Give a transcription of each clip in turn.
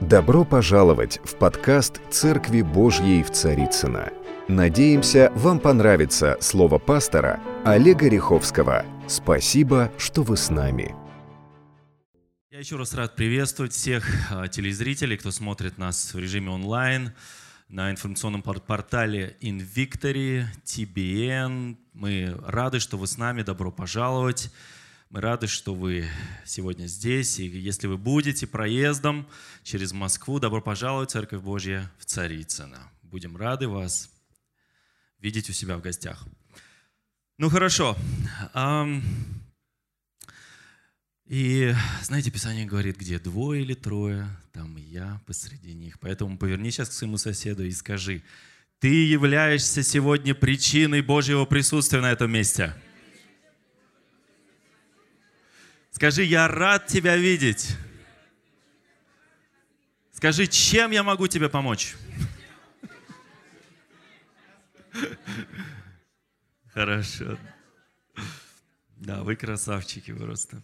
Добро пожаловать в подкаст «Церкви Божьей в Царицына. Надеемся, вам понравится слово пастора Олега Риховского. Спасибо, что вы с нами. Я еще раз рад приветствовать всех а, телезрителей, кто смотрит нас в режиме онлайн на информационном портале Invictory, TBN. Мы рады, что вы с нами. Добро пожаловать. Мы рады, что вы сегодня здесь. И если вы будете проездом через Москву, добро пожаловать в Церковь Божья в Царицыно. Будем рады вас видеть у себя в гостях. Ну хорошо. И знаете, Писание говорит, где двое или трое, там я посреди них. Поэтому поверни сейчас к своему соседу и скажи, ты являешься сегодня причиной Божьего присутствия на этом месте. Скажи, я рад тебя видеть. Скажи, чем я могу тебе помочь? Хорошо. Да, вы красавчики просто.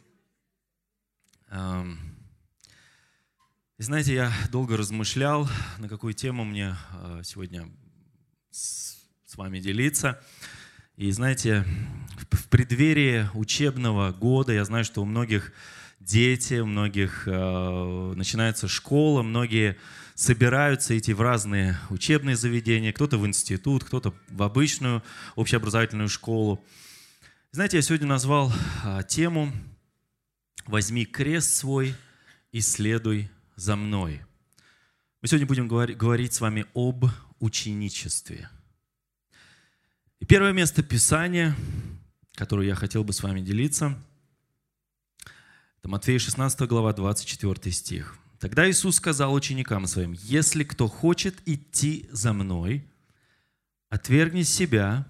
И знаете, я долго размышлял, на какую тему мне а, сегодня с вами делиться. И знаете, в преддверии учебного года, я знаю, что у многих дети, у многих э, начинается школа, многие собираются идти в разные учебные заведения, кто-то в институт, кто-то в обычную общеобразовательную школу. Знаете, я сегодня назвал э, тему «Возьми крест свой и следуй за мной». Мы сегодня будем говорить с вами об ученичестве – и первое место Писания, которое я хотел бы с вами делиться, это Матфея 16 глава, 24 стих. Тогда Иисус сказал ученикам своим, «Если кто хочет идти за Мной, отвергни себя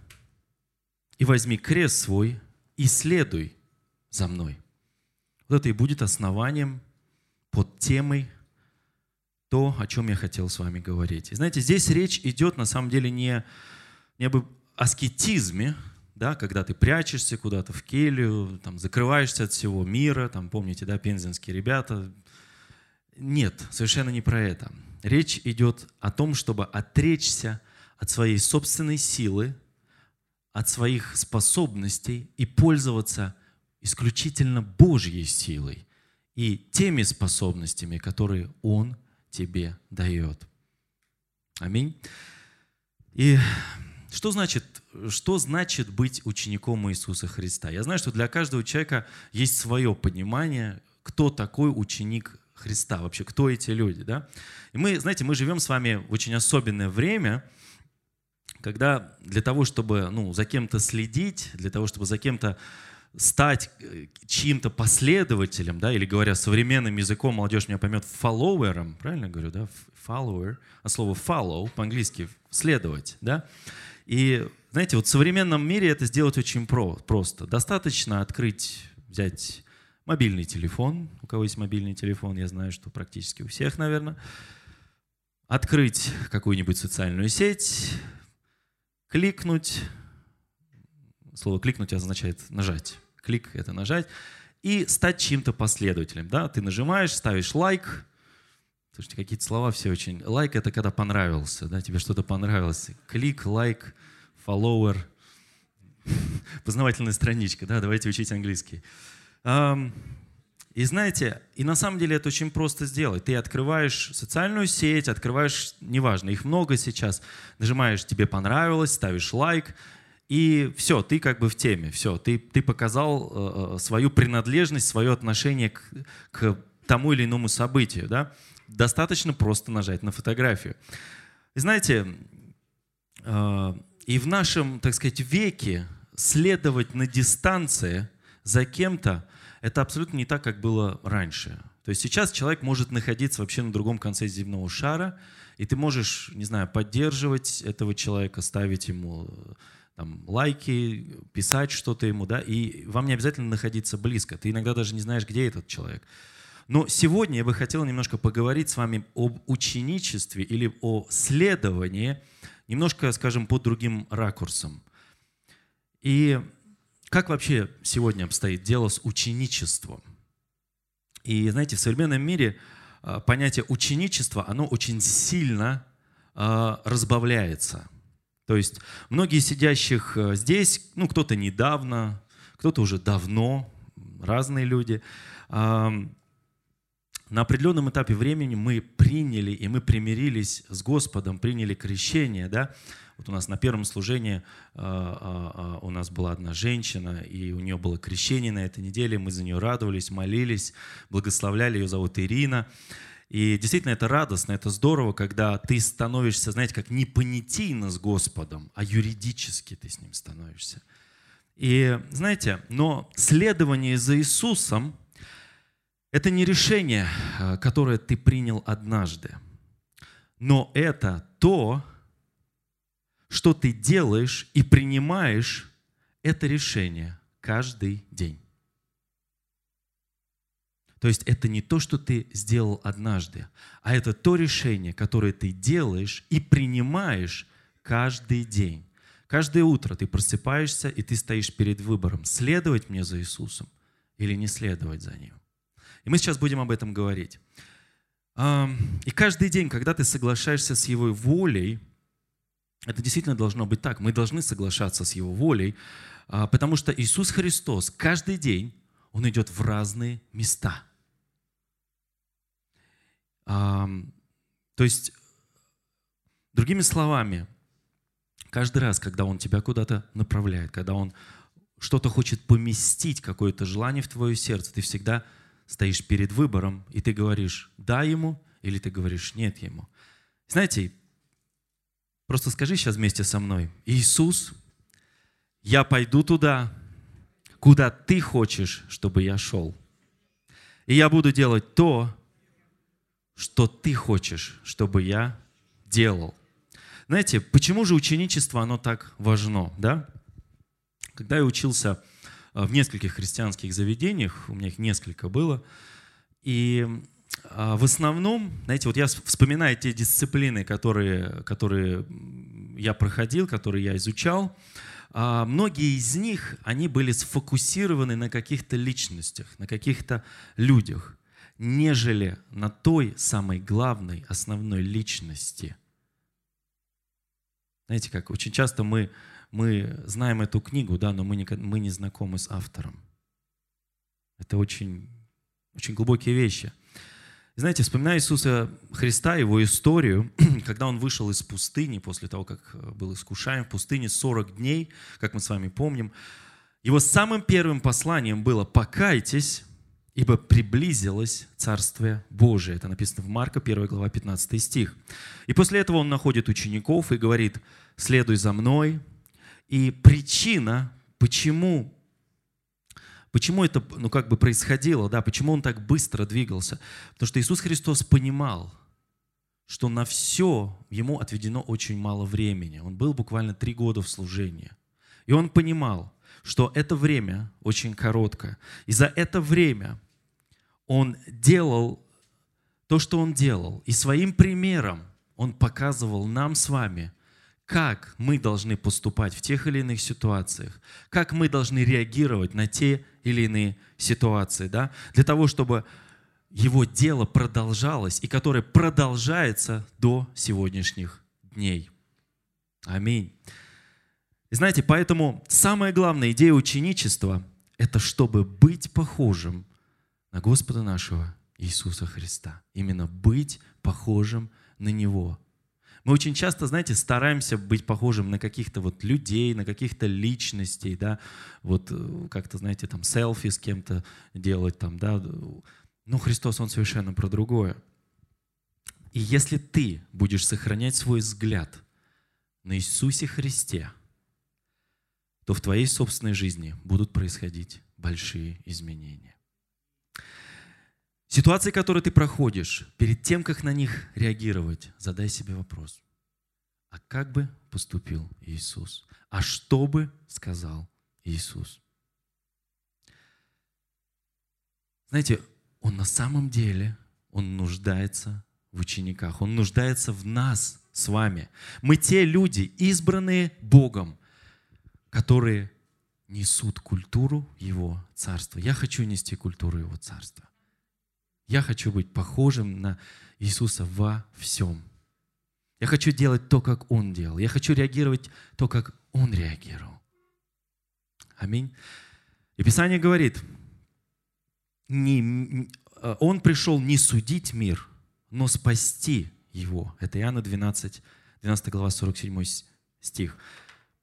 и возьми крест свой и следуй за Мной». Вот это и будет основанием под темой то, о чем я хотел с вами говорить. И знаете, здесь речь идет на самом деле не, не об аскетизме, да, когда ты прячешься куда-то в келью, там, закрываешься от всего мира, там, помните, да, пензенские ребята. Нет, совершенно не про это. Речь идет о том, чтобы отречься от своей собственной силы, от своих способностей и пользоваться исключительно Божьей силой и теми способностями, которые Он тебе дает. Аминь. И что значит, что значит быть учеником Иисуса Христа? Я знаю, что для каждого человека есть свое понимание, кто такой ученик Христа, вообще кто эти люди. Да? И мы, знаете, мы живем с вами в очень особенное время, когда для того, чтобы ну, за кем-то следить, для того, чтобы за кем-то стать э, чьим-то последователем, да, или говоря современным языком, молодежь меня поймет, фолловером, правильно говорю, да, follower, а слово follow по-английски следовать, да, и, знаете, вот в современном мире это сделать очень про, просто. Достаточно открыть, взять мобильный телефон, у кого есть мобильный телефон, я знаю, что практически у всех, наверное, открыть какую-нибудь социальную сеть, кликнуть, слово кликнуть означает нажать, клик — это нажать, и стать чьим-то последователем. Да? Ты нажимаешь, ставишь лайк, Слушайте, какие-то слова все очень... Лайк это когда понравился, да, тебе что-то понравилось. Клик, лайк, follower, познавательная страничка, да, давайте учить английский. И знаете, и на самом деле это очень просто сделать. Ты открываешь социальную сеть, открываешь, неважно, их много сейчас, нажимаешь «тебе понравилось», ставишь лайк, и все, ты как бы в теме, все, ты, ты показал э, э свою принадлежность, свое отношение к, к тому или иному событию, да достаточно просто нажать на фотографию. Знаете, э, и в нашем, так сказать, веке следовать на дистанции за кем-то, это абсолютно не так, как было раньше. То есть сейчас человек может находиться вообще на другом конце земного шара, и ты можешь, не знаю, поддерживать этого человека, ставить ему там, лайки, писать что-то ему, да, и вам не обязательно находиться близко. Ты иногда даже не знаешь, где этот человек. Но сегодня я бы хотел немножко поговорить с вами об ученичестве или о следовании, немножко, скажем, под другим ракурсом. И как вообще сегодня обстоит дело с ученичеством? И знаете, в современном мире а, понятие ученичества, оно очень сильно а, разбавляется. То есть многие сидящих э, здесь, ну кто-то недавно, кто-то уже давно, разные люди, на определенном этапе времени мы приняли и мы примирились с Господом, приняли крещение, да, вот у нас на первом служении у нас была одна женщина, и у нее было крещение на этой неделе, мы за нее радовались, молились, благословляли, ее зовут Ирина. И действительно это радостно, это здорово, когда ты становишься, знаете, как не понятийно с Господом, а юридически ты с Ним становишься. И знаете, но следование за Иисусом – это не решение, э, которое ты принял однажды, но это то, что ты делаешь и принимаешь это решение каждый день. То есть это не то, что ты сделал однажды, а это то решение, которое ты делаешь и принимаешь каждый день. Каждое утро ты просыпаешься, и ты стоишь перед выбором, следовать мне за Иисусом или не следовать за Ним. И мы сейчас будем об этом говорить. И каждый день, когда ты соглашаешься с Его волей, это действительно должно быть так. Мы должны соглашаться с Его волей, а, потому что Иисус Христос каждый день, Он идет в разные места – то есть, другими словами, каждый раз, когда Он тебя куда-то направляет, когда Он что-то хочет поместить, какое-то желание в твое сердце, ты всегда стоишь перед выбором, и ты говоришь «да» Ему, или ты говоришь «нет» Ему. Знаете, просто скажи сейчас вместе со мной, Иисус, я пойду туда, куда Ты хочешь, чтобы я шел. И я буду делать то, что ты хочешь, чтобы я делал. Знаете, почему же ученичество, оно так важно, да? Когда я учился э, в нескольких христианских заведениях, у меня их несколько было, и э, в основном, знаете, вот я вспоминаю те дисциплины, которые, которые я проходил, которые я изучал, а многие из них, они были сфокусированы на каких-то личностях, на каких-то людях нежели на той самой главной, основной личности. Знаете как, очень часто мы, мы знаем эту книгу, да, но мы не, мы не знакомы с автором. Это очень, очень глубокие вещи. Знаете, вспоминая Иисуса Христа, его историю, когда он вышел из пустыни, после того, как был искушаем в пустыне 40 дней, как мы с вами помним, его самым первым посланием было «покайтесь, ибо приблизилось Царствие Божие. Это написано в Марка, 1 глава, 15 стих. И после этого он находит учеников и говорит, следуй за мной. И причина, почему, почему это ну, как бы происходило, да, почему он так быстро двигался, потому что Иисус Христос понимал, что на все ему отведено очень мало времени. Он был буквально три года в служении. И он понимал, что это время очень короткое. И за это время он делал то, что он делал. И своим примером он показывал нам с вами, как мы должны поступать в тех или иных ситуациях, как мы должны реагировать на те или иные ситуации, да, для того, чтобы его дело продолжалось и которое продолжается до сегодняшних дней. Аминь. И знаете, поэтому самая главная идея ученичества – это чтобы быть похожим на Господа нашего Иисуса Христа. Именно быть похожим на Него. Мы очень часто, знаете, стараемся быть похожим на каких-то вот людей, на каких-то личностей, да, вот э, как-то, знаете, там селфи с кем-то делать там, да. Но Христос, Он совершенно про другое. И если ты будешь сохранять свой взгляд на Иисусе Христе, то в твоей собственной жизни будут происходить большие изменения. Ситуации, которые ты проходишь, перед тем, как на них реагировать, задай себе вопрос. А как бы поступил Иисус? А что бы сказал Иисус? Знаете, Он на самом деле, Он нуждается в учениках, Он нуждается в нас с вами. Мы те люди, избранные Богом, которые несут культуру Его Царства. Я хочу нести культуру Его Царства. Я хочу быть похожим на Иисуса во всем. Я хочу делать то, как Он делал. Я хочу реагировать то, как Он реагировал. Аминь. И Писание говорит, не, э, Он пришел не судить мир, но спасти его. Это Иоанна 12, 12 глава, 47 стих.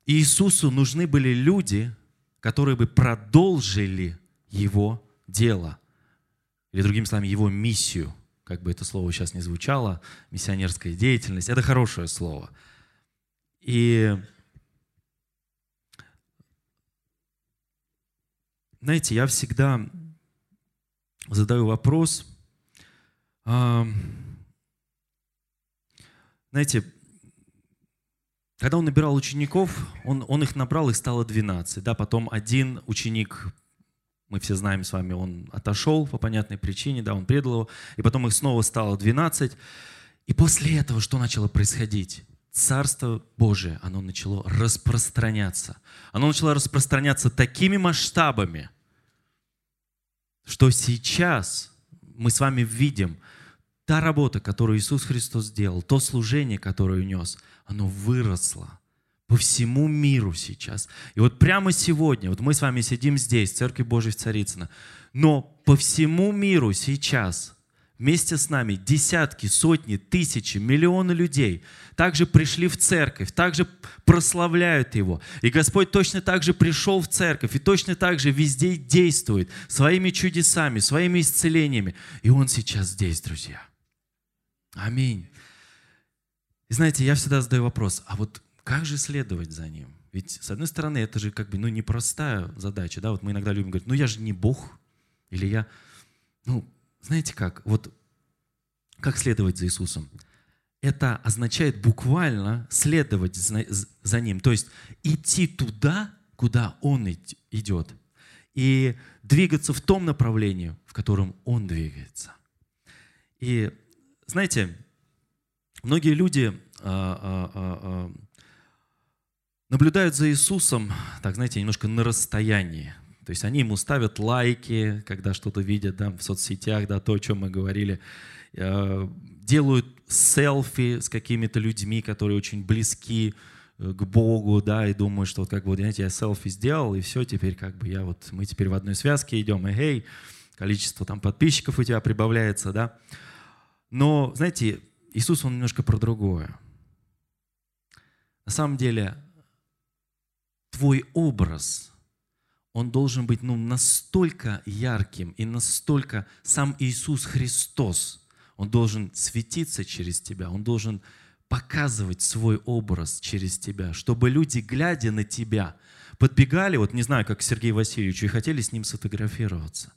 Иисусу нужны были люди, которые бы продолжили его дело. Или, другими словами, его миссию. Как бы это слово сейчас не звучало, миссионерская деятельность. Это хорошее слово. И знаете, я всегда задаю вопрос, знаете, когда он набирал учеников, он, он их набрал, их стало 12. Да, потом один ученик, мы все знаем с вами, он отошел по понятной причине, да, он предал его, и потом их снова стало 12. И после этого что начало происходить? Царство Божие, оно начало распространяться. Оно начало распространяться такими масштабами, что сейчас мы с вами видим – та работа, которую Иисус Христос сделал, то служение, которое унес, оно выросло по всему миру сейчас. И вот прямо сегодня, вот мы с вами сидим здесь, в Церкви Божьей в Царицыно, но по всему миру сейчас вместе с нами десятки, сотни, тысячи, миллионы людей также пришли в церковь, также прославляют Его. И Господь точно так же пришел в церковь и точно так же везде действует своими чудесами, своими исцелениями. И Он сейчас здесь, друзья. Аминь. И знаете, я всегда задаю вопрос, а вот как же следовать за ним? Ведь, с одной стороны, это же как бы, ну, непростая задача, да, вот мы иногда любим говорить, ну, я же не Бог, или я, ну, знаете как, вот как следовать за Иисусом? Это означает буквально следовать за, за Ним, то есть идти туда, куда Он идет, и двигаться в том направлении, в котором Он двигается. И знаете, многие люди а, а, а, наблюдают за Иисусом, так, знаете, немножко на расстоянии. То есть они ему ставят лайки, когда что-то видят да, в соцсетях, да, то, о чем мы говорили. Делают селфи с какими-то людьми, которые очень близки э, к Богу, да, и думают, что вот как бы, знаете, я селфи сделал, и все, теперь как бы я вот, мы теперь в одной связке идем, и эй, количество там подписчиков у тебя прибавляется, да. Но, знаете, Иисус, Он немножко про другое. На самом деле, твой образ, он должен быть ну, настолько ярким и настолько сам Иисус Христос, он должен светиться через тебя, он должен показывать свой образ через тебя, чтобы люди, глядя на тебя, подбегали, вот не знаю, как к Сергею Васильевичу, и хотели с ним сфотографироваться.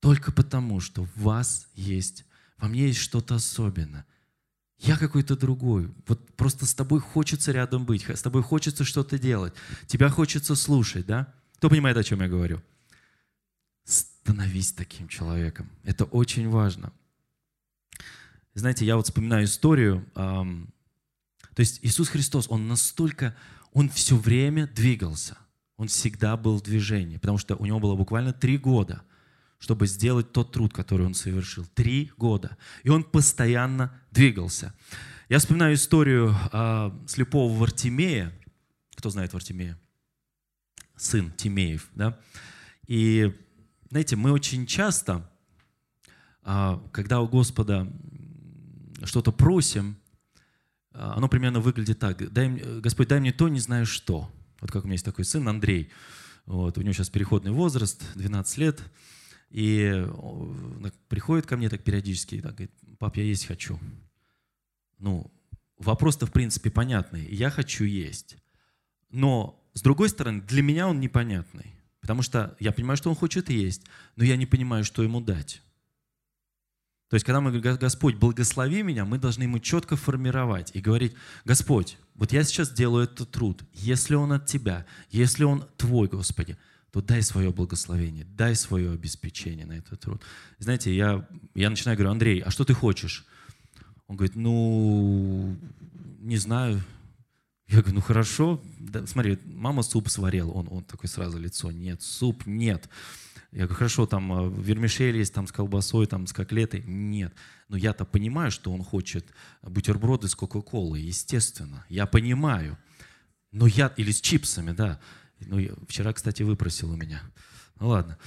Только потому, что в вас есть во мне есть что-то особенное. Я какой-то другой. Вот просто с тобой хочется рядом быть, с тобой хочется что-то делать. Тебя хочется слушать, да? Кто понимает, о чем я говорю? Становись таким человеком. Это очень важно. Знаете, я вот вспоминаю историю. Эм, то есть Иисус Христос, Он настолько, Он все время двигался. Он всегда был в движении, потому что у Него было буквально три года – чтобы сделать тот труд, который он совершил. Три года. И он постоянно двигался. Я вспоминаю историю э, слепого Вартимея. Кто знает Вартимея? Сын Тимеев. Да? И, знаете, мы очень часто, э, когда у Господа что-то просим, э, оно примерно выглядит так. Дай, Господь, дай мне то, не знаю что. Вот как у меня есть такой сын Андрей. Вот, у него сейчас переходный возраст, 12 лет. И приходит ко мне так периодически и так говорит, пап, я есть хочу. Ну, вопрос-то в принципе понятный. Я хочу есть. Но, с другой стороны, для меня он непонятный. Потому что я понимаю, что он хочет есть, но я не понимаю, что ему дать. То есть, когда мы говорим, Господь, благослови меня, мы должны ему четко формировать и говорить, Господь, вот я сейчас делаю этот труд, если он от Тебя, если он Твой, Господи, то дай свое благословение, дай свое обеспечение на этот труд. Знаете, я, я начинаю говорю, Андрей, а что ты хочешь? Он говорит, ну, не знаю. Я говорю, ну хорошо, да, смотри, мама суп сварила. Он, он такой сразу лицо, нет, суп нет. Я говорю, хорошо, там э, вермишель есть, там с колбасой, там с котлетой. Нет. Но я-то понимаю, что он хочет бутерброды с Кока-Колой, естественно. Я понимаю. Но я... Или с чипсами, да. Ну, я, вчера, кстати, выпросил у меня. Ну, ладно.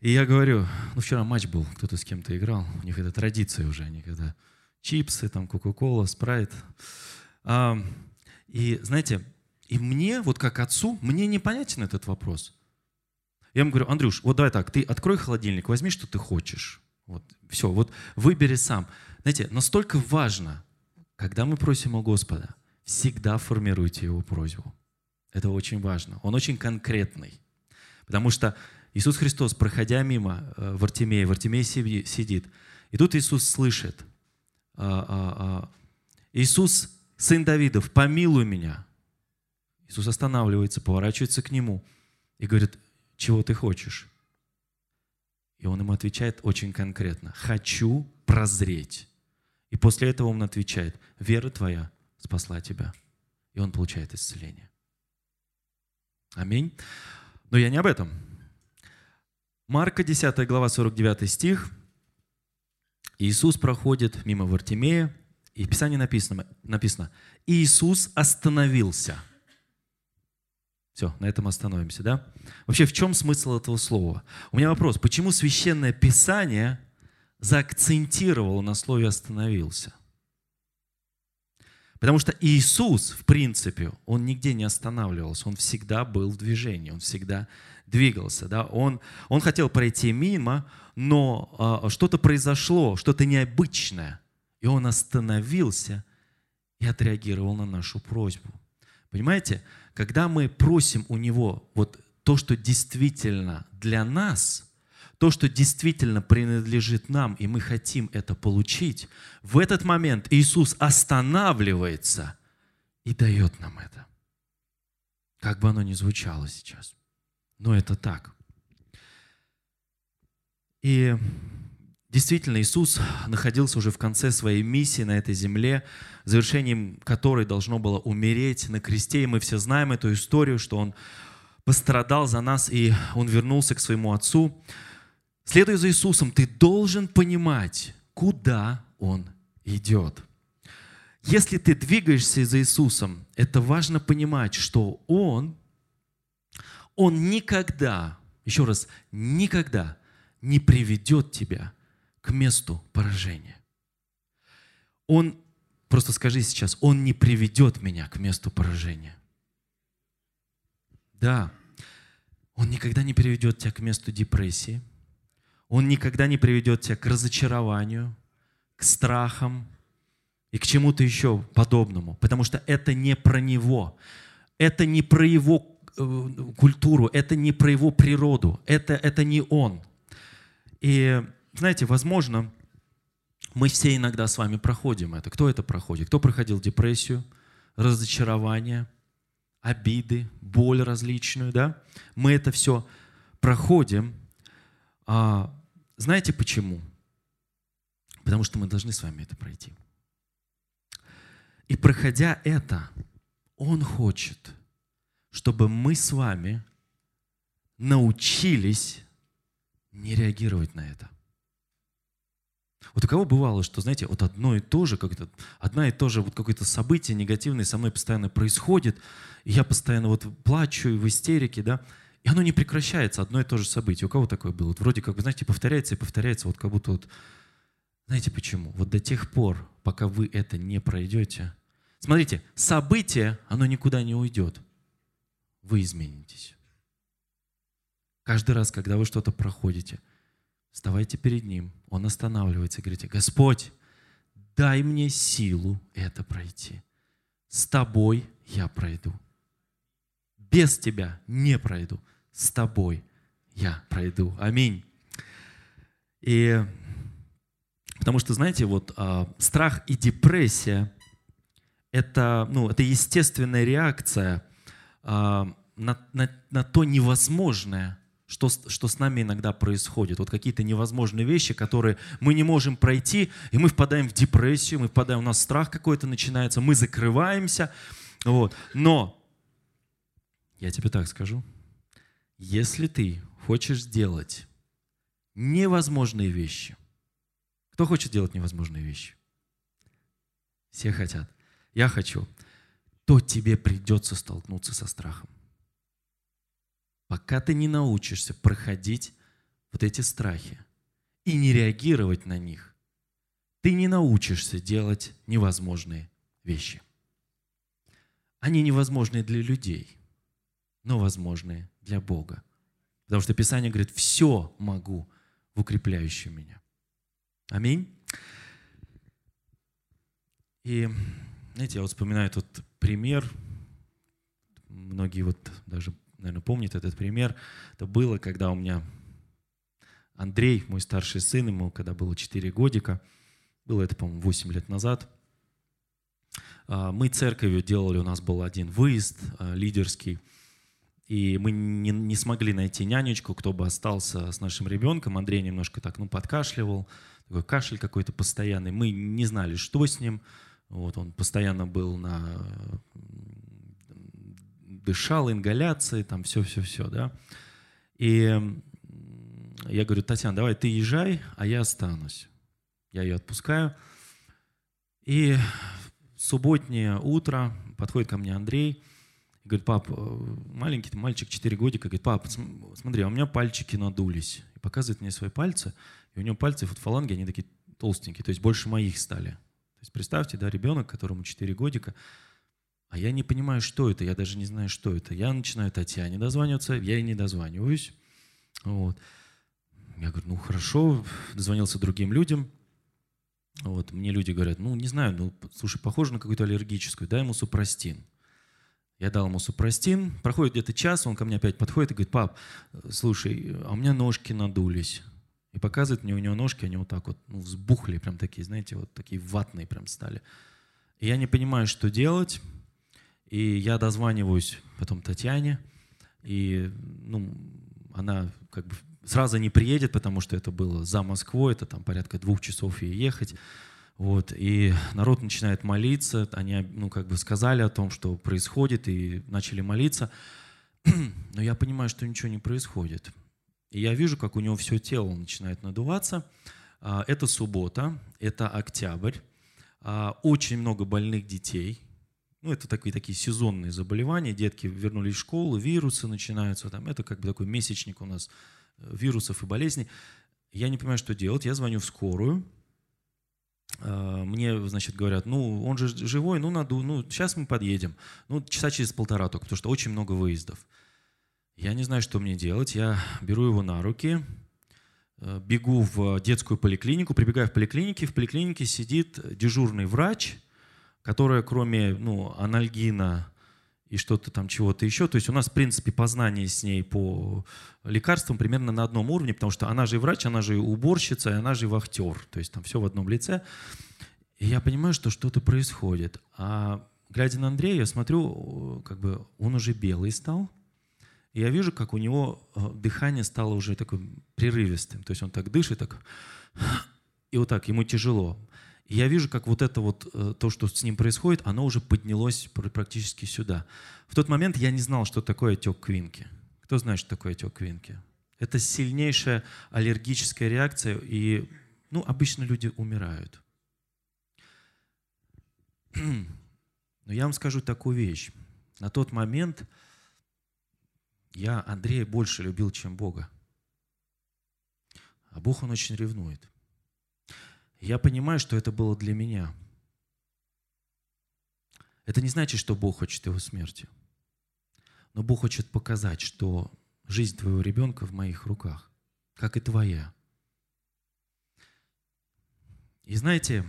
И я говорю, ну, вчера матч был, кто-то с кем-то играл. У них это традиция уже, они когда чипсы, там, Кока-Кола, спрайт. А, и, знаете, и мне, вот как отцу, мне непонятен этот вопрос. Я ему говорю, Андрюш, вот давай так, ты открой холодильник, возьми, что ты хочешь. Вот, все, вот выбери сам. Знаете, настолько важно, когда мы просим у Господа, всегда формируйте его просьбу. Это очень важно. Он очень конкретный. Потому что Иисус Христос, проходя мимо э, Вартимея, Вартимей сидит, и тут Иисус слышит, «А, а, а, Иисус, сын Давидов, помилуй меня. Иисус останавливается, поворачивается к нему и говорит, чего ты хочешь? И он ему отвечает очень конкретно, хочу прозреть. И после этого он отвечает, вера твоя спасла тебя. И он получает исцеление. Аминь. Но я не об этом. Марка 10 глава 49 стих. Иисус проходит мимо Вартимея, и в Писании написано, написано Иисус остановился. Все, на этом остановимся, да? Вообще, в чем смысл этого слова? У меня вопрос, почему Священное Писание заакцентировало на слове «остановился»? Потому что Иисус, в принципе, Он нигде не останавливался, Он всегда был в движении, Он всегда двигался. Да? Он, он хотел пройти мимо, но а, что-то произошло, что-то необычное, и Он остановился и отреагировал на нашу просьбу. Понимаете, когда мы просим у Него вот то, что действительно для нас, то, что действительно принадлежит нам, и мы хотим это получить, в этот момент Иисус останавливается и дает нам это. Как бы оно ни звучало сейчас. Но это так. И Действительно, Иисус находился уже в конце своей миссии на этой земле, завершением которой должно было умереть на кресте. И мы все знаем эту историю, что Он пострадал за нас, и Он вернулся к своему Отцу. Следуя за Иисусом, ты должен понимать, куда Он идет. Если ты двигаешься за Иисусом, это важно понимать, что Он, Он никогда, еще раз, никогда не приведет тебя к месту поражения. Он, просто скажи сейчас, Он не приведет меня к месту поражения. Да, Он никогда не приведет тебя к месту депрессии. Он никогда не приведет тебя к разочарованию, к страхам и к чему-то еще подобному, потому что это не про Него. Это не про Его э, культуру, это не про Его природу, это, это не Он. И знаете, возможно, мы все иногда с вами проходим это. Кто это проходит? Кто проходил депрессию, разочарование, обиды, боль различную, да? Мы это все проходим. А, знаете почему? Потому что мы должны с вами это пройти. И проходя это, Он хочет, чтобы мы с вами научились не реагировать на это. Вот у кого бывало, что, знаете, вот одно и то же, как-то, одна и то же вот какое-то событие негативное со мной постоянно происходит, и я постоянно вот плачу в истерике, да, и оно не прекращается, одно и то же событие. У кого такое было? Вот вроде как, вы знаете, повторяется и повторяется, вот как будто вот... Знаете почему? Вот до тех пор, пока вы это не пройдете. Смотрите, событие, оно никуда не уйдет. Вы изменитесь. Каждый раз, когда вы что-то проходите – вставайте перед Ним. Он останавливается и говорите, Господь, дай мне силу это пройти. С Тобой я пройду. Без Тебя не пройду. С Тобой я пройду. Аминь. И потому что, знаете, вот а, страх и депрессия это, ну, это естественная реакция а, на, на, на то невозможное, что, что с нами иногда происходит. Вот какие-то невозможные вещи, которые мы не можем пройти, и мы впадаем в депрессию, мы впадаем, у нас страх какой-то начинается, мы закрываемся. Вот. Но, я тебе так скажу, если ты хочешь сделать невозможные вещи. Кто хочет делать невозможные вещи? Все хотят. Я хочу. То тебе придется столкнуться со страхом. Пока ты не научишься проходить вот эти страхи и не реагировать на них, ты не научишься делать невозможные вещи. Они невозможны для людей, но возможные для Бога. Потому что Писание говорит, все могу в укрепляющем меня. Аминь. И, знаете, я вот вспоминаю тот пример, многие вот даже, наверное, помнят этот пример. Это было, когда у меня Андрей, мой старший сын, ему когда было 4 годика, было это, по-моему, 8 лет назад, а, мы церковью делали, у нас был один выезд а, лидерский, и мы не, не смогли найти нянечку, кто бы остался с нашим ребенком. Андрей немножко так, ну, подкашливал, такой кашель какой-то постоянный. Мы не знали, что с ним. Вот, он постоянно был на... дышал, ингаляции, там все-все-все, да. И я говорю, Татьяна, давай ты езжай, а я останусь. Я ее отпускаю. И субботнее утро подходит ко мне Андрей, говорит, пап, э, маленький мальчик, 4 годика, говорит, пап, смотри, а у меня пальчики надулись. И показывает мне свои пальцы, и у него пальцы, вот фаланги, они такие толстенькие, то есть больше моих стали. То есть представьте, да, ребенок, которому 4 годика, а я не понимаю, что это, я даже не знаю, что это. Я начинаю Татьяне дозваниваться, я и не дозваниваюсь. Вот. Я говорю, ну хорошо, дозвонился другим людям. Вот, мне люди говорят, ну не знаю, ну слушай, похоже на какую-то аллергическую, дай ему супрастин. Я дал ему супрастин, проходит где-то час, он ко мне опять подходит и говорит, пап, слушай, а у меня ножки надулись. И показывает мне, у него ножки, они вот так вот ну, взбухли, прям такие, знаете, вот такие ватные прям стали. И я не понимаю, что делать. И я дозваниваюсь потом Татьяне, и ну, она как бы сразу не приедет, потому что это было за Москвой, это там порядка двух часов ей ехать. Вот, и народ начинает молиться, они ну, как бы сказали о том, что происходит, и начали молиться. Но я понимаю, что ничего не происходит. И я вижу, как у него все тело начинает надуваться. А, это суббота, это октябрь. А, очень много больных детей. Ну, это такие, такие сезонные заболевания. Детки вернулись в школу, вирусы начинаются. Там, это как бы такой месячник у нас э, вирусов и болезней. Я не понимаю, что делать. Я звоню в скорую. А, мне, значит, говорят, ну, он же живой, ну, надо, ну, сейчас мы подъедем. Ну, часа через полтора только, потому что очень много выездов. Я не знаю, что мне делать. Я беру его на руки, э, бегу в детскую поликлинику, прибегаю в поликлинике. В поликлинике сидит дежурный врач, которая кроме ну, анальгина и что-то там, чего-то еще. То есть у нас, в принципе, познание с ней по лекарствам примерно на одном уровне, потому что она же и врач, она же и уборщица, и она же и вахтер. То есть там все в одном лице. И я понимаю, что что-то происходит. А глядя на Андрея, я смотрю, как бы он уже белый стал. И я вижу, как у него э, дыхание стало уже таким прерывистым. То есть он так дышит, так... И вот так, ему тяжело. Я вижу, как вот это вот, э, то, что с ним происходит, оно уже поднялось практически сюда. В тот момент я не знал, что такое отек квинки. Кто знает, что такое отек квинки? Это сильнейшая аллергическая реакция, и ну, обычно люди умирают. Но я вам скажу такую вещь. На тот момент я Андрея больше любил, чем Бога. А Бог, Он очень ревнует. Я понимаю, что это было для меня. Это не значит, что Бог хочет его смерти. Но Бог хочет показать, что жизнь твоего ребенка в моих руках, как и твоя. И знаете,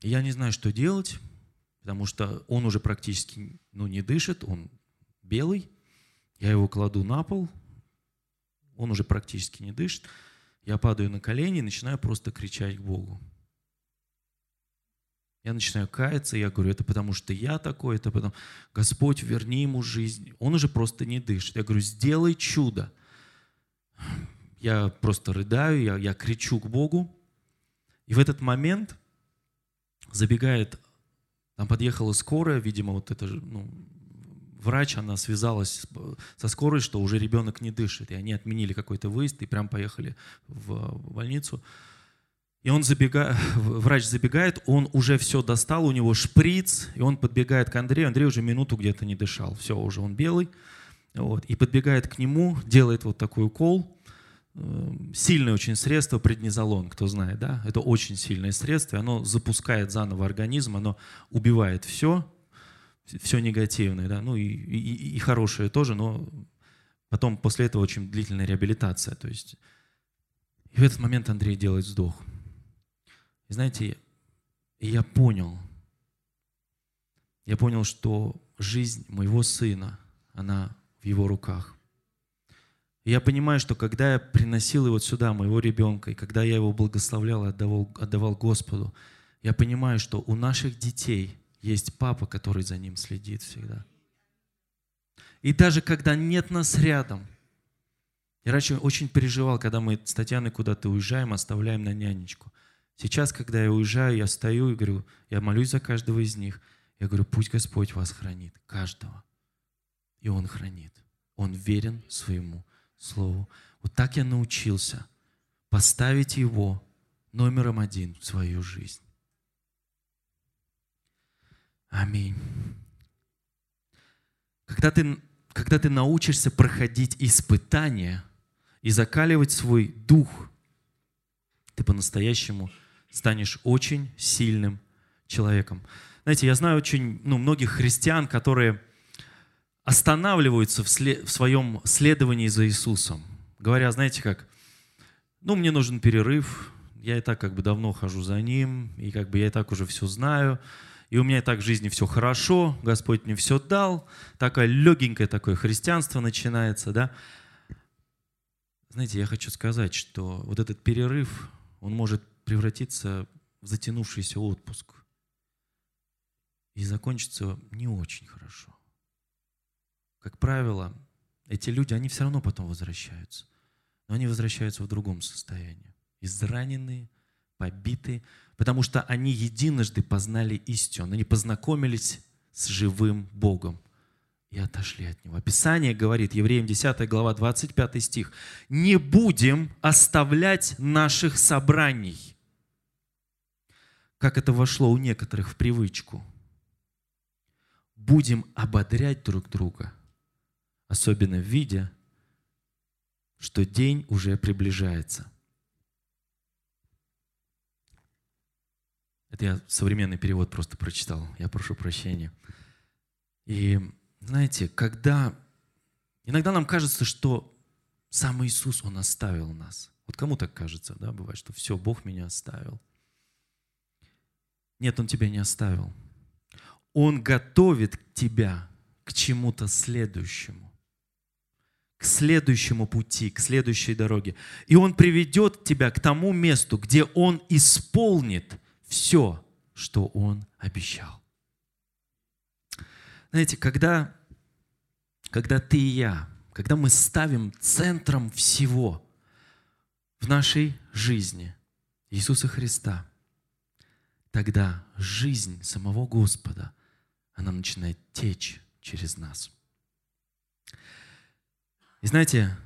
я не знаю, что делать, потому что он уже практически ну, не дышит, он белый. Я его кладу на пол, он уже практически не дышит. Я падаю на колени и начинаю просто кричать к Богу. Я начинаю каяться, я говорю, это потому что я такой, это потому, Господь, верни ему жизнь. Он уже просто не дышит. Я говорю, сделай чудо. Я просто рыдаю, я, я кричу к Богу. И в этот момент забегает, там подъехала скорая, видимо, вот это ну, врач, она связалась со скорой, что уже ребенок не дышит. И они отменили какой-то выезд и прям поехали в больницу. И он забегает, врач забегает, он уже все достал, у него шприц, и он подбегает к Андрею. Андрей уже минуту где-то не дышал. Все, уже он белый. Вот, и подбегает к нему, делает вот такой укол. Эм, сильное очень средство преднизолон, кто знает, да? Это очень сильное средство, оно запускает заново организм, оно убивает все, все негативное, да, ну и, и, и хорошее тоже, но потом после этого очень длительная реабилитация, то есть и в этот момент Андрей делает вздох. И знаете, я понял, я понял, что жизнь моего сына, она в его руках. И я понимаю, что когда я приносил его сюда, моего ребенка, и когда я его благословлял и отдавал, отдавал Господу, я понимаю, что у наших детей есть папа, который за ним следит всегда. И даже когда нет нас рядом, я раньше очень переживал, когда мы с Татьяной куда-то уезжаем, оставляем на нянечку. Сейчас, когда я уезжаю, я стою и говорю, я молюсь за каждого из них. Я говорю, пусть Господь вас хранит, каждого. И Он хранит. Он верен своему Слову. Вот так я научился поставить Его номером один в свою жизнь. Аминь. Когда ты, когда ты научишься проходить испытания и закаливать свой дух, ты по-настоящему станешь очень сильным человеком. Знаете, я знаю очень ну, многих христиан, которые останавливаются в, след, в своем следовании за Иисусом, говоря, знаете как, ну, мне нужен перерыв, я и так как бы давно хожу за Ним, и как бы я и так уже все знаю, и у меня так в жизни все хорошо, Господь мне все дал, такое легенькое такое христианство начинается, да. Знаете, я хочу сказать, что вот этот перерыв, он может превратиться в затянувшийся отпуск и закончиться не очень хорошо. Как правило, эти люди, они все равно потом возвращаются. Но они возвращаются в другом состоянии. Израненные, побитые, потому что они единожды познали истину. Они познакомились с живым Богом и отошли от Него. Описание говорит, Евреям 10 глава, 25 стих, «Не будем оставлять наших собраний» как это вошло у некоторых в привычку. Будем ободрять друг друга, особенно в виде, что день уже приближается. Это я современный перевод просто прочитал, я прошу прощения. И знаете, когда иногда нам кажется, что сам Иисус, Он оставил нас. Вот кому так кажется, да, бывает, что все, Бог меня оставил. Нет, Он тебя не оставил. Он готовит тебя к чему-то следующему, к следующему пути, к следующей дороге. И Он приведет тебя к тому месту, где Он исполнит все, что Он обещал. Знаете, когда, когда ты и я, когда мы ставим центром всего в нашей жизни Иисуса Христа – тогда жизнь самого Господа, она начинает течь через нас. И знаете,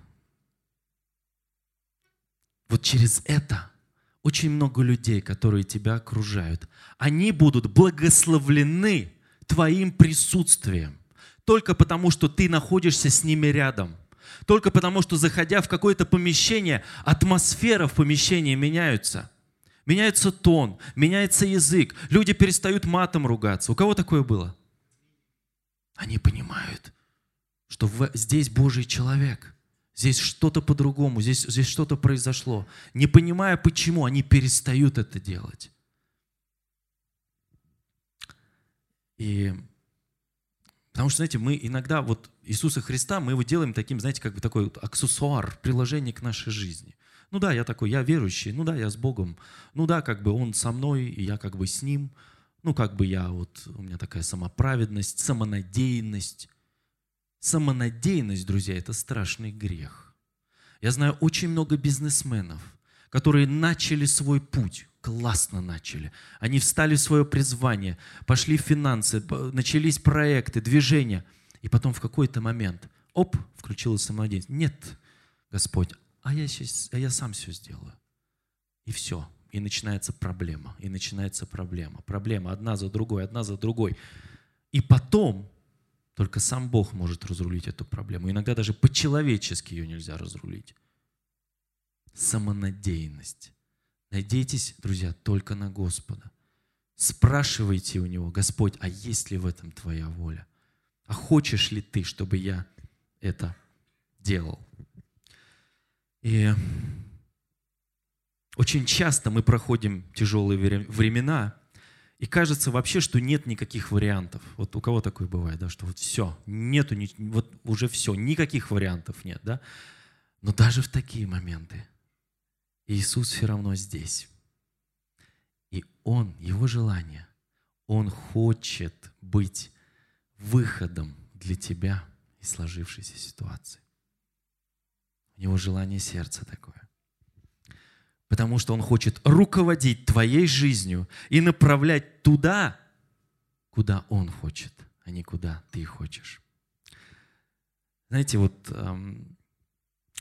вот через это очень много людей, которые тебя окружают, они будут благословлены твоим присутствием. Только потому, что ты находишься с ними рядом. Только потому, что заходя в какое-то помещение, атмосфера в помещении меняется – Меняется тон, меняется язык. Люди перестают матом ругаться. У кого такое было? Они понимают, что здесь Божий человек. Здесь что-то по-другому, здесь, здесь что-то произошло. Не понимая почему, они перестают это делать. И потому что, знаете, мы иногда вот Иисуса Христа, мы его делаем таким, знаете, как бы такой вот аксессуар, приложение к нашей жизни. Ну да, я такой, я верующий, ну да, я с Богом. Ну да, как бы Он со мной, и я как бы с Ним. Ну как бы я вот, у меня такая самоправедность, самонадеянность. Самонадеянность, друзья, это страшный грех. Я знаю очень много бизнесменов, которые начали свой путь, классно начали. Они встали в свое призвание, пошли в финансы, начались проекты, движения. И потом в какой-то момент, оп, включилась самонадеянность. Нет, Господь, а я, сейчас, а я сам все сделаю. И все. И начинается проблема. И начинается проблема. Проблема одна за другой, одна за другой. И потом только сам Бог может разрулить эту проблему. Иногда даже по-человечески ее нельзя разрулить. Самонадеянность. Надейтесь, друзья, только на Господа. Спрашивайте у Него, Господь, а есть ли в этом Твоя воля? А хочешь ли Ты, чтобы я это делал? И очень часто мы проходим тяжелые времена, и кажется вообще, что нет никаких вариантов. Вот у кого такое бывает, да, что вот все, нету, вот уже все, никаких вариантов нет, да? Но даже в такие моменты Иисус все равно здесь. И Он, Его желание, Он хочет быть выходом для тебя из сложившейся ситуации. У Него желание сердца такое потому что Он хочет руководить твоей жизнью и направлять туда, куда Он хочет, а не куда ты хочешь. Знаете, вот эм,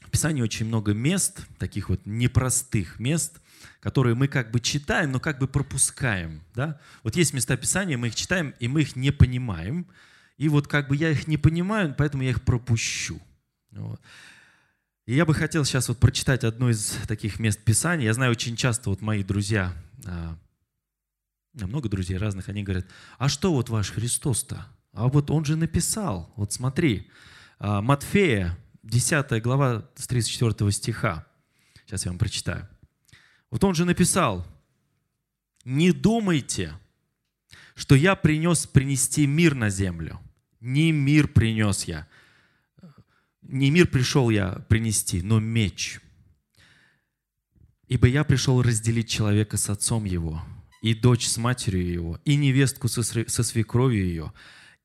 в Писании очень много мест, таких вот непростых мест, которые мы как бы читаем, но как бы пропускаем. Да? Вот есть места Писания, мы их читаем, и мы их не понимаем. И вот как бы я их не понимаю, поэтому я их пропущу. Вот. И я бы хотел сейчас вот прочитать одно из таких мест Писания. Я знаю, очень часто вот мои друзья, а, много друзей разных, они говорят, а что вот ваш Христос-то? А вот он же написал, вот смотри, а, Матфея, 10 глава с 34 стиха. Сейчас я вам прочитаю. Вот он же написал, не думайте, что я принес принести мир на землю. Не мир принес я, не мир пришел я принести, но меч. Ибо я пришел разделить человека с отцом его, и дочь с матерью его, и невестку со, свекровью ее,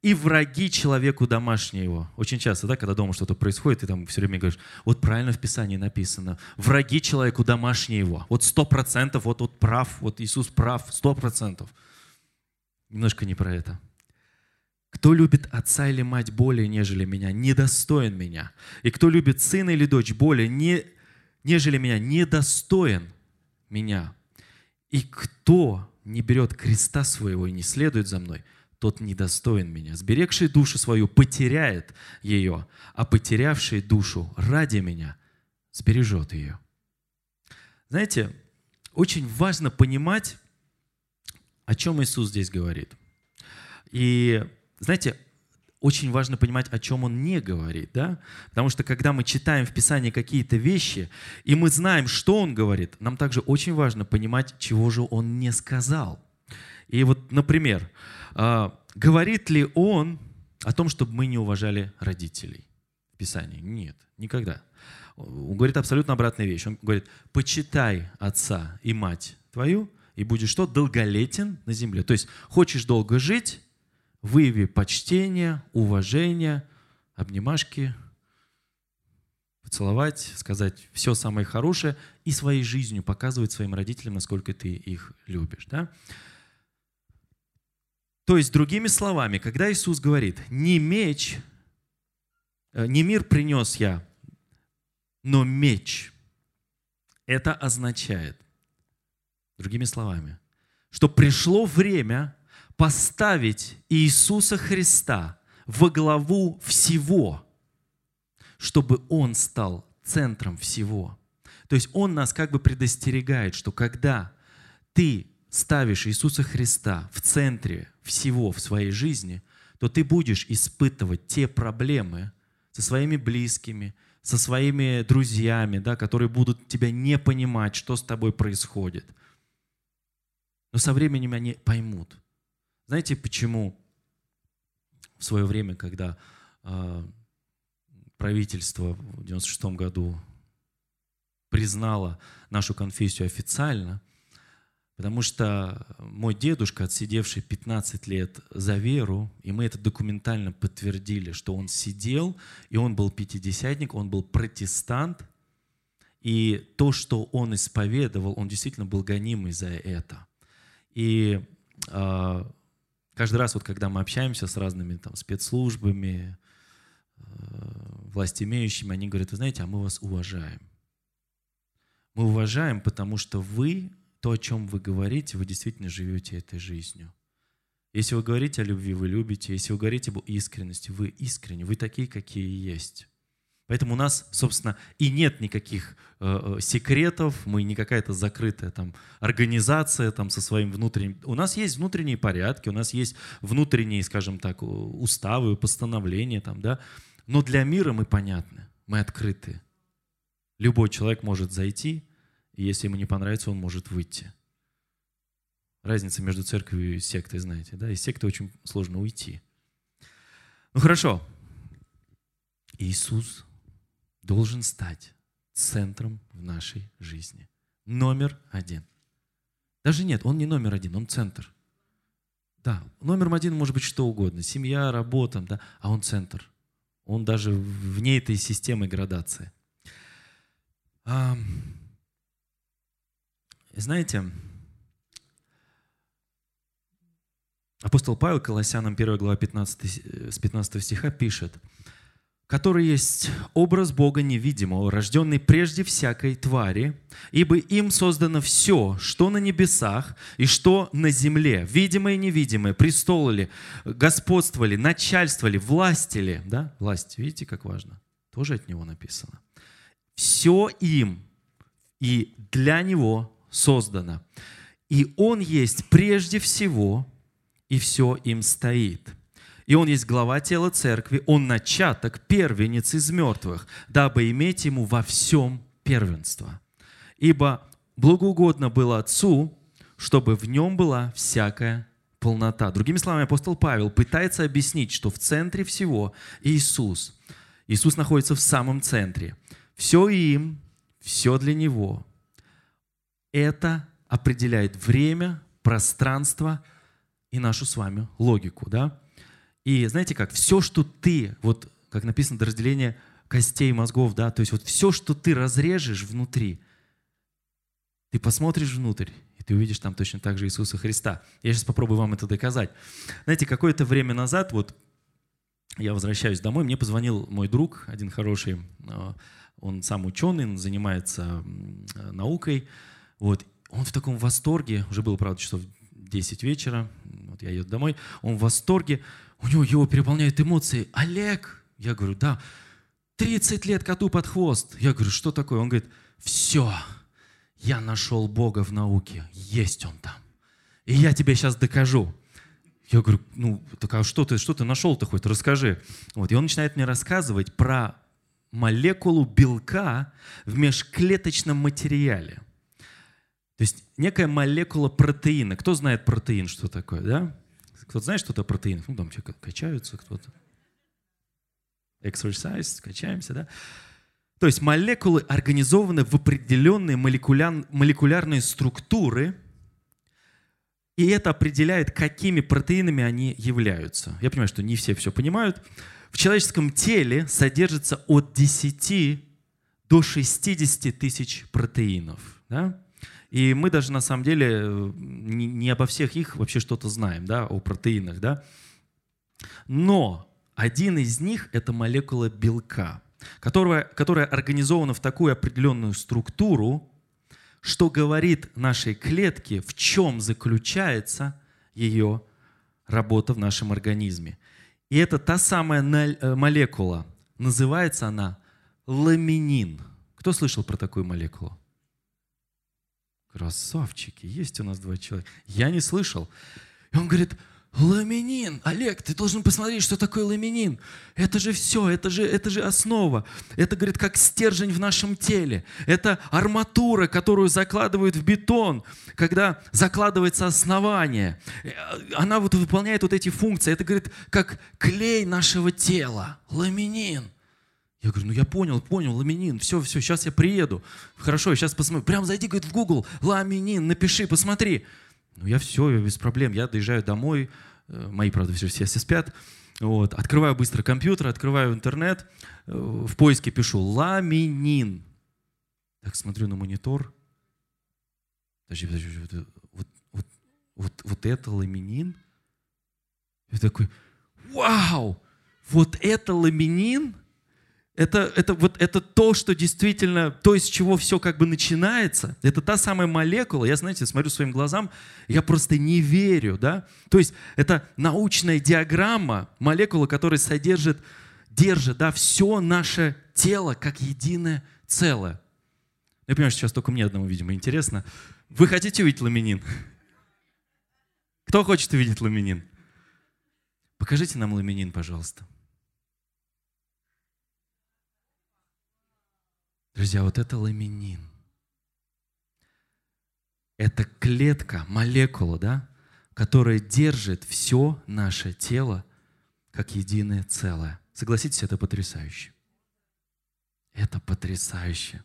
и враги человеку домашнего его. Очень часто, да, когда дома что-то происходит, ты там все время говоришь, вот правильно в Писании написано, враги человеку домашнего его. Вот сто процентов, вот, вот прав, вот Иисус прав, сто процентов. Немножко не про это. Кто любит отца или мать более, нежели меня, недостоин меня. И кто любит сына или дочь более, не, нежели меня, недостоин меня. И кто не берет креста своего и не следует за мной, тот недостоин меня. Сберегший душу свою потеряет ее, а потерявший душу ради меня сбережет ее. Знаете, очень важно понимать, о чем Иисус здесь говорит. И знаете, очень важно понимать, о чем он не говорит, да? Потому что когда мы читаем в Писании какие-то вещи, и мы знаем, что он говорит, нам также очень важно понимать, чего же он не сказал. И вот, например, а, говорит ли он о том, чтобы мы не уважали родителей в Писании? Нет, никогда. Он говорит абсолютно обратную вещь. Он говорит, почитай отца и мать твою, и будешь что? Долголетен на земле. То есть, хочешь долго жить, выяви почтение, уважение, обнимашки, поцеловать, сказать все самое хорошее и своей жизнью показывать своим родителям, насколько ты их любишь. Да? То есть, другими словами, когда Иисус говорит, не меч, э, не мир принес я, но меч, это означает, другими словами, что пришло время поставить Иисуса Христа во главу всего, чтобы Он стал центром всего. То есть Он нас как бы предостерегает, что когда ты ставишь Иисуса Христа в центре всего в своей жизни, то ты будешь испытывать те проблемы со своими близкими, со своими друзьями, да, которые будут тебя не понимать, что с тобой происходит. Но со временем они поймут, знаете, почему в свое время, когда э, правительство в 96 году признало нашу конфессию официально, потому что мой дедушка, отсидевший 15 лет за веру, и мы это документально подтвердили, что он сидел, и он был пятидесятник, он был протестант, и то, что он исповедовал, он действительно был гонимый за это. И э, Каждый раз, вот, когда мы общаемся с разными там, спецслужбами, э, власть имеющими, они говорят, вы знаете, а мы вас уважаем. Мы уважаем, потому что вы, то, о чем вы говорите, вы действительно живете этой жизнью. Если вы говорите о любви, вы любите. Если вы говорите об искренности, вы искренне. Вы такие, какие есть. Поэтому у нас, собственно, и нет никаких э, э, секретов, мы не какая-то закрытая там организация там со своим внутренним. У нас есть внутренние порядки, у нас есть внутренние, скажем так, уставы, постановления там, да. Но для мира мы понятны, мы открыты. Любой человек может зайти, и если ему не понравится, он может выйти. Разница между церковью и сектой, знаете, да? Из секты очень сложно уйти. Ну хорошо. Иисус должен стать центром в нашей жизни. Номер один. Даже нет, он не номер один, он центр. Да, номером один может быть что угодно. Семья, работа, да, а он центр. Он даже вне этой системы градации. А, знаете, апостол Павел Колоссянам 1 глава 15, с 15 стиха пишет – который есть образ Бога невидимого, рожденный прежде всякой твари, ибо им создано все, что на небесах и что на земле, видимое и невидимое, престолы ли, господство ли, начальство ли, власти ли. Да? Власть, видите, как важно? Тоже от него написано. Все им и для него создано. И он есть прежде всего, и все им стоит. И Он есть глава тела церкви, Он начаток, первенец из мертвых, дабы иметь Ему во всем первенство. Ибо благоугодно было Отцу, чтобы в Нем была всякая полнота. Другими словами, апостол Павел пытается объяснить, что в центре всего Иисус. Иисус находится в самом центре. Все им, все для Него. Это определяет время, пространство и нашу с вами логику. Да? И знаете как, все, что ты, вот как написано, до разделения костей, мозгов, да, то есть вот все, что ты разрежешь внутри, ты посмотришь внутрь, и ты увидишь там точно так же Иисуса Христа. Я сейчас попробую вам это доказать. Знаете, какое-то время назад, вот я возвращаюсь домой, мне позвонил мой друг, один хороший, а, он сам ученый, он занимается наукой, вот, он в таком восторге, уже было, правда, часов 10 вечера, вот я еду домой, он в восторге, у него его переполняют эмоции. Олег, я говорю, да, 30 лет коту под хвост. Я говорю, что такое? Он говорит, все, я нашел Бога в науке, есть он там. И я тебе сейчас докажу. Я говорю, ну, так а что ты, что ты нашел-то хоть, расскажи. Вот, и он начинает мне рассказывать про молекулу белка в межклеточном материале. То есть некая молекула протеина. Кто знает протеин, что такое, да? Кто-то знает что-то о протеинах? Ну, там все качаются кто-то. Exercise, качаемся, да? То есть молекулы организованы в определенные молекуляр, молекулярные структуры, и это определяет, какими протеинами они являются. Я понимаю, что не все все понимают. В человеческом теле содержится от 10 до 60 тысяч протеинов. Да? И мы даже на самом деле э, не, не обо всех их вообще что-то знаем, да, о протеинах, да. Но один из них – это молекула белка, которая, которая организована в такую определенную структуру, что говорит нашей клетке, в чем заключается ее работа в нашем организме. И это та самая э, молекула, называется она ламинин. Кто слышал про такую молекулу? Красавчики, есть у нас два человека. Я не слышал. И он говорит, ламинин, Олег, ты должен посмотреть, что такое ламинин. Это же все, это же, это же основа. Это, говорит, как стержень в нашем теле. Это арматура, которую закладывают в бетон, когда закладывается основание. Она вот выполняет вот эти функции. Это, говорит, как клей нашего тела. Ламинин. Я говорю, ну я понял, понял, ламинин, все, все, сейчас я приеду. Хорошо, сейчас посмотрю. Прям зайди, говорит, в Google, ламинин, напиши, посмотри. Ну я все, без проблем, я доезжаю домой, э, мои, правда, все, все, все спят. Вот. Открываю быстро компьютер, открываю интернет, э, в поиске пишу ламинин. Так смотрю на монитор. Подожди, подожди, вот, вот, вот, вот это ламинин? И такой, вау, вот это ламинин, это, это, вот, это то, что действительно, то, из чего все как бы начинается. Это та самая молекула. Я, знаете, смотрю своим глазам, я просто не верю, да. То есть это научная диаграмма, молекула, которая содержит, держит, да, все наше тело как единое целое. Я понимаю, что сейчас только мне одному, видимо, интересно. Вы хотите увидеть ламинин? Кто хочет увидеть ламинин? Покажите нам ламинин, пожалуйста. Друзья, вот это ламинин. Это клетка, молекула, да, которая держит все наше тело как единое целое. Согласитесь, это потрясающе. Это потрясающе.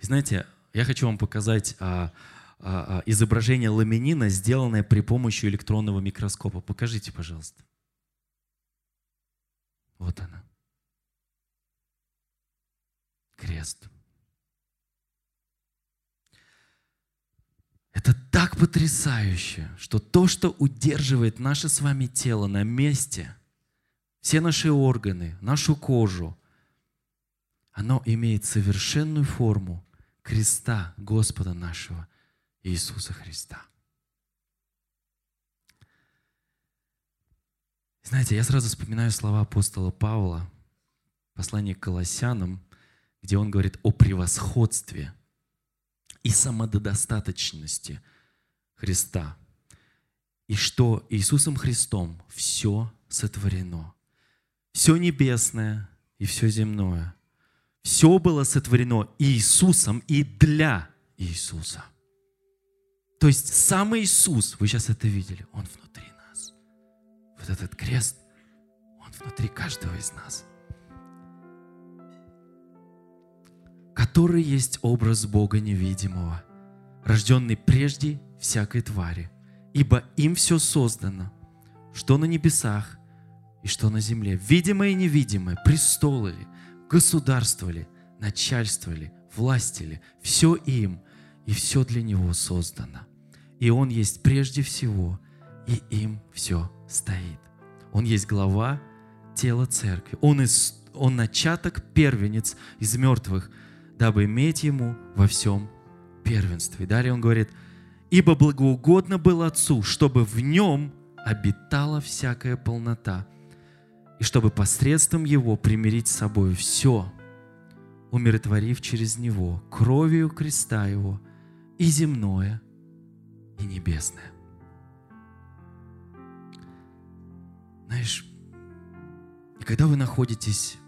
Знаете, я хочу вам показать а, а, а, изображение ламинина, сделанное при помощи электронного микроскопа. Покажите, пожалуйста. Вот она. Крест. Это так потрясающе, что то, что удерживает наше с вами тело на месте, все наши органы, нашу кожу, оно имеет совершенную форму креста Господа нашего Иисуса Христа. Знаете, я сразу вспоминаю слова апостола Павла, послание к Колоссянам, где он говорит о превосходстве и самодостаточности Христа, и что Иисусом Христом все сотворено. Все небесное и все земное. Все было сотворено Иисусом и для Иисуса. То есть сам Иисус, вы сейчас это видели, Он внутри нас. Вот этот крест, Он внутри каждого из нас. Который есть образ Бога невидимого, рожденный прежде всякой твари, ибо им все создано, что на небесах и что на земле, видимое и невидимое, престолы ли, государства ли, начальство ли, власти ли, все им, и все для Него создано. И Он есть прежде всего, и им все стоит. Он есть глава тела церкви. Он, из, он начаток, первенец из мертвых – дабы иметь ему во всем первенстве. Далее он говорит, ибо благоугодно было Отцу, чтобы в нем обитала всякая полнота, и чтобы посредством его примирить с собой все, умиротворив через него кровью креста его и земное, и небесное. Знаешь, и когда вы находитесь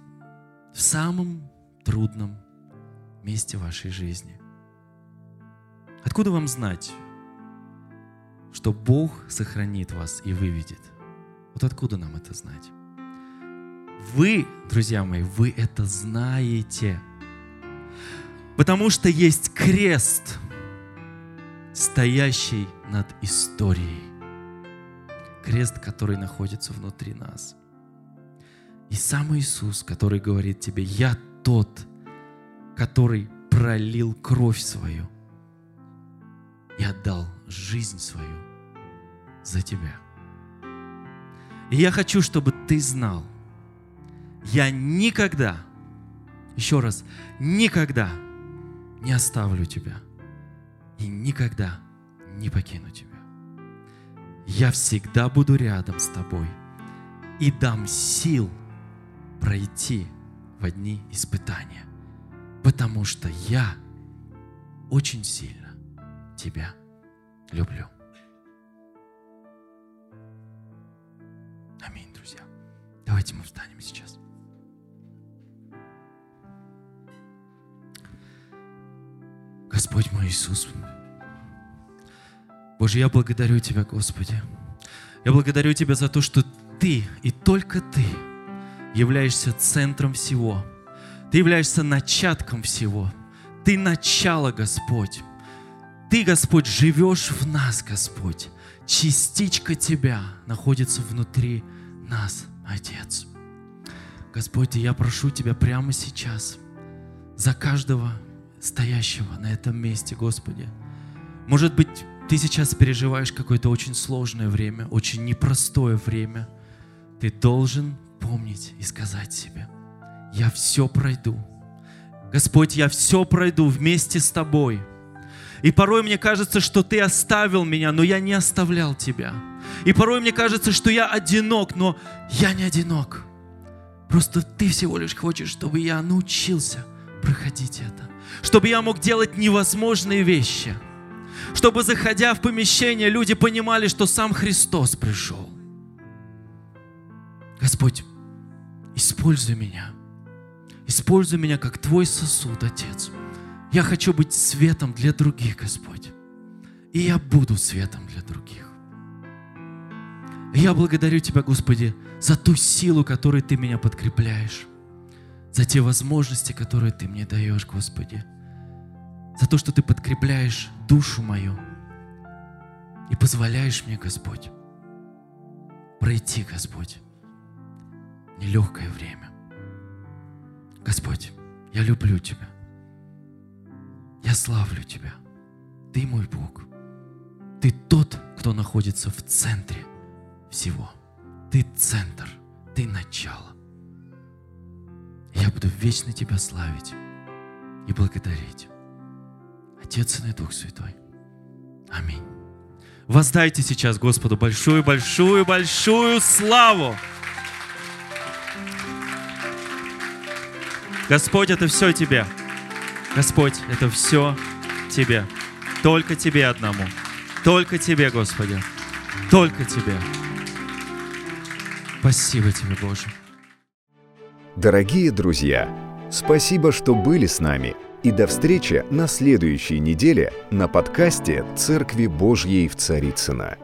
в самом трудном месте вашей жизни. Откуда вам знать, что Бог сохранит вас и выведет? Вот откуда нам это знать? Вы, друзья мои, вы это знаете. Потому что есть крест, стоящий над историей. Крест, который находится внутри нас. И сам Иисус, который говорит тебе, я тот, который пролил кровь свою и отдал жизнь свою за тебя. И я хочу, чтобы ты знал, я никогда, еще раз, никогда не оставлю тебя и никогда не покину тебя. Я всегда буду рядом с тобой и дам сил пройти в одни испытания потому что я очень сильно тебя люблю. Аминь, друзья. Давайте мы встанем сейчас. Господь мой Иисус, Боже, я благодарю Тебя, Господи. Я благодарю Тебя за то, что Ты и только Ты являешься центром всего – ты являешься начатком всего. Ты начало, Господь. Ты, Господь, живешь в нас, Господь. Частичка Тебя находится внутри нас, Отец. Господь, я прошу Тебя прямо сейчас за каждого стоящего на этом месте, Господи. Может быть, ты сейчас переживаешь какое-то очень сложное время, очень непростое время, ты должен помнить и сказать себе, я все пройду. Господь, я все пройду вместе с тобой. И порой мне кажется, что ты оставил меня, но я не оставлял тебя. И порой мне кажется, что я одинок, но я не одинок. Просто ты всего лишь хочешь, чтобы я научился проходить это. Чтобы я мог делать невозможные вещи. Чтобы, заходя в помещение, люди понимали, что сам Христос пришел. Господь, используй меня. Используй меня как Твой сосуд, Отец. Я хочу быть светом для других, Господь. И я буду светом для других. Я благодарю Тебя, Господи, за ту силу, которой Ты меня подкрепляешь, за те возможности, которые Ты мне даешь, Господи, за то, что Ты подкрепляешь душу мою и позволяешь мне, Господь, пройти, Господь, нелегкое время. Господь, я люблю Тебя. Я славлю Тебя. Ты мой Бог. Ты тот, кто находится в центре всего. Ты центр, ты начало. Я буду вечно Тебя славить и благодарить. Отец и Дух Святой. Аминь. Воздайте сейчас Господу большую-большую-большую славу. Господь, это все Тебе. Господь, это все Тебе. Только Тебе одному. Только Тебе, Господи. Только Тебе. Спасибо Тебе, Боже. Дорогие друзья, спасибо, что были с нами. И до встречи на следующей неделе на подкасте «Церкви Божьей в Царицына.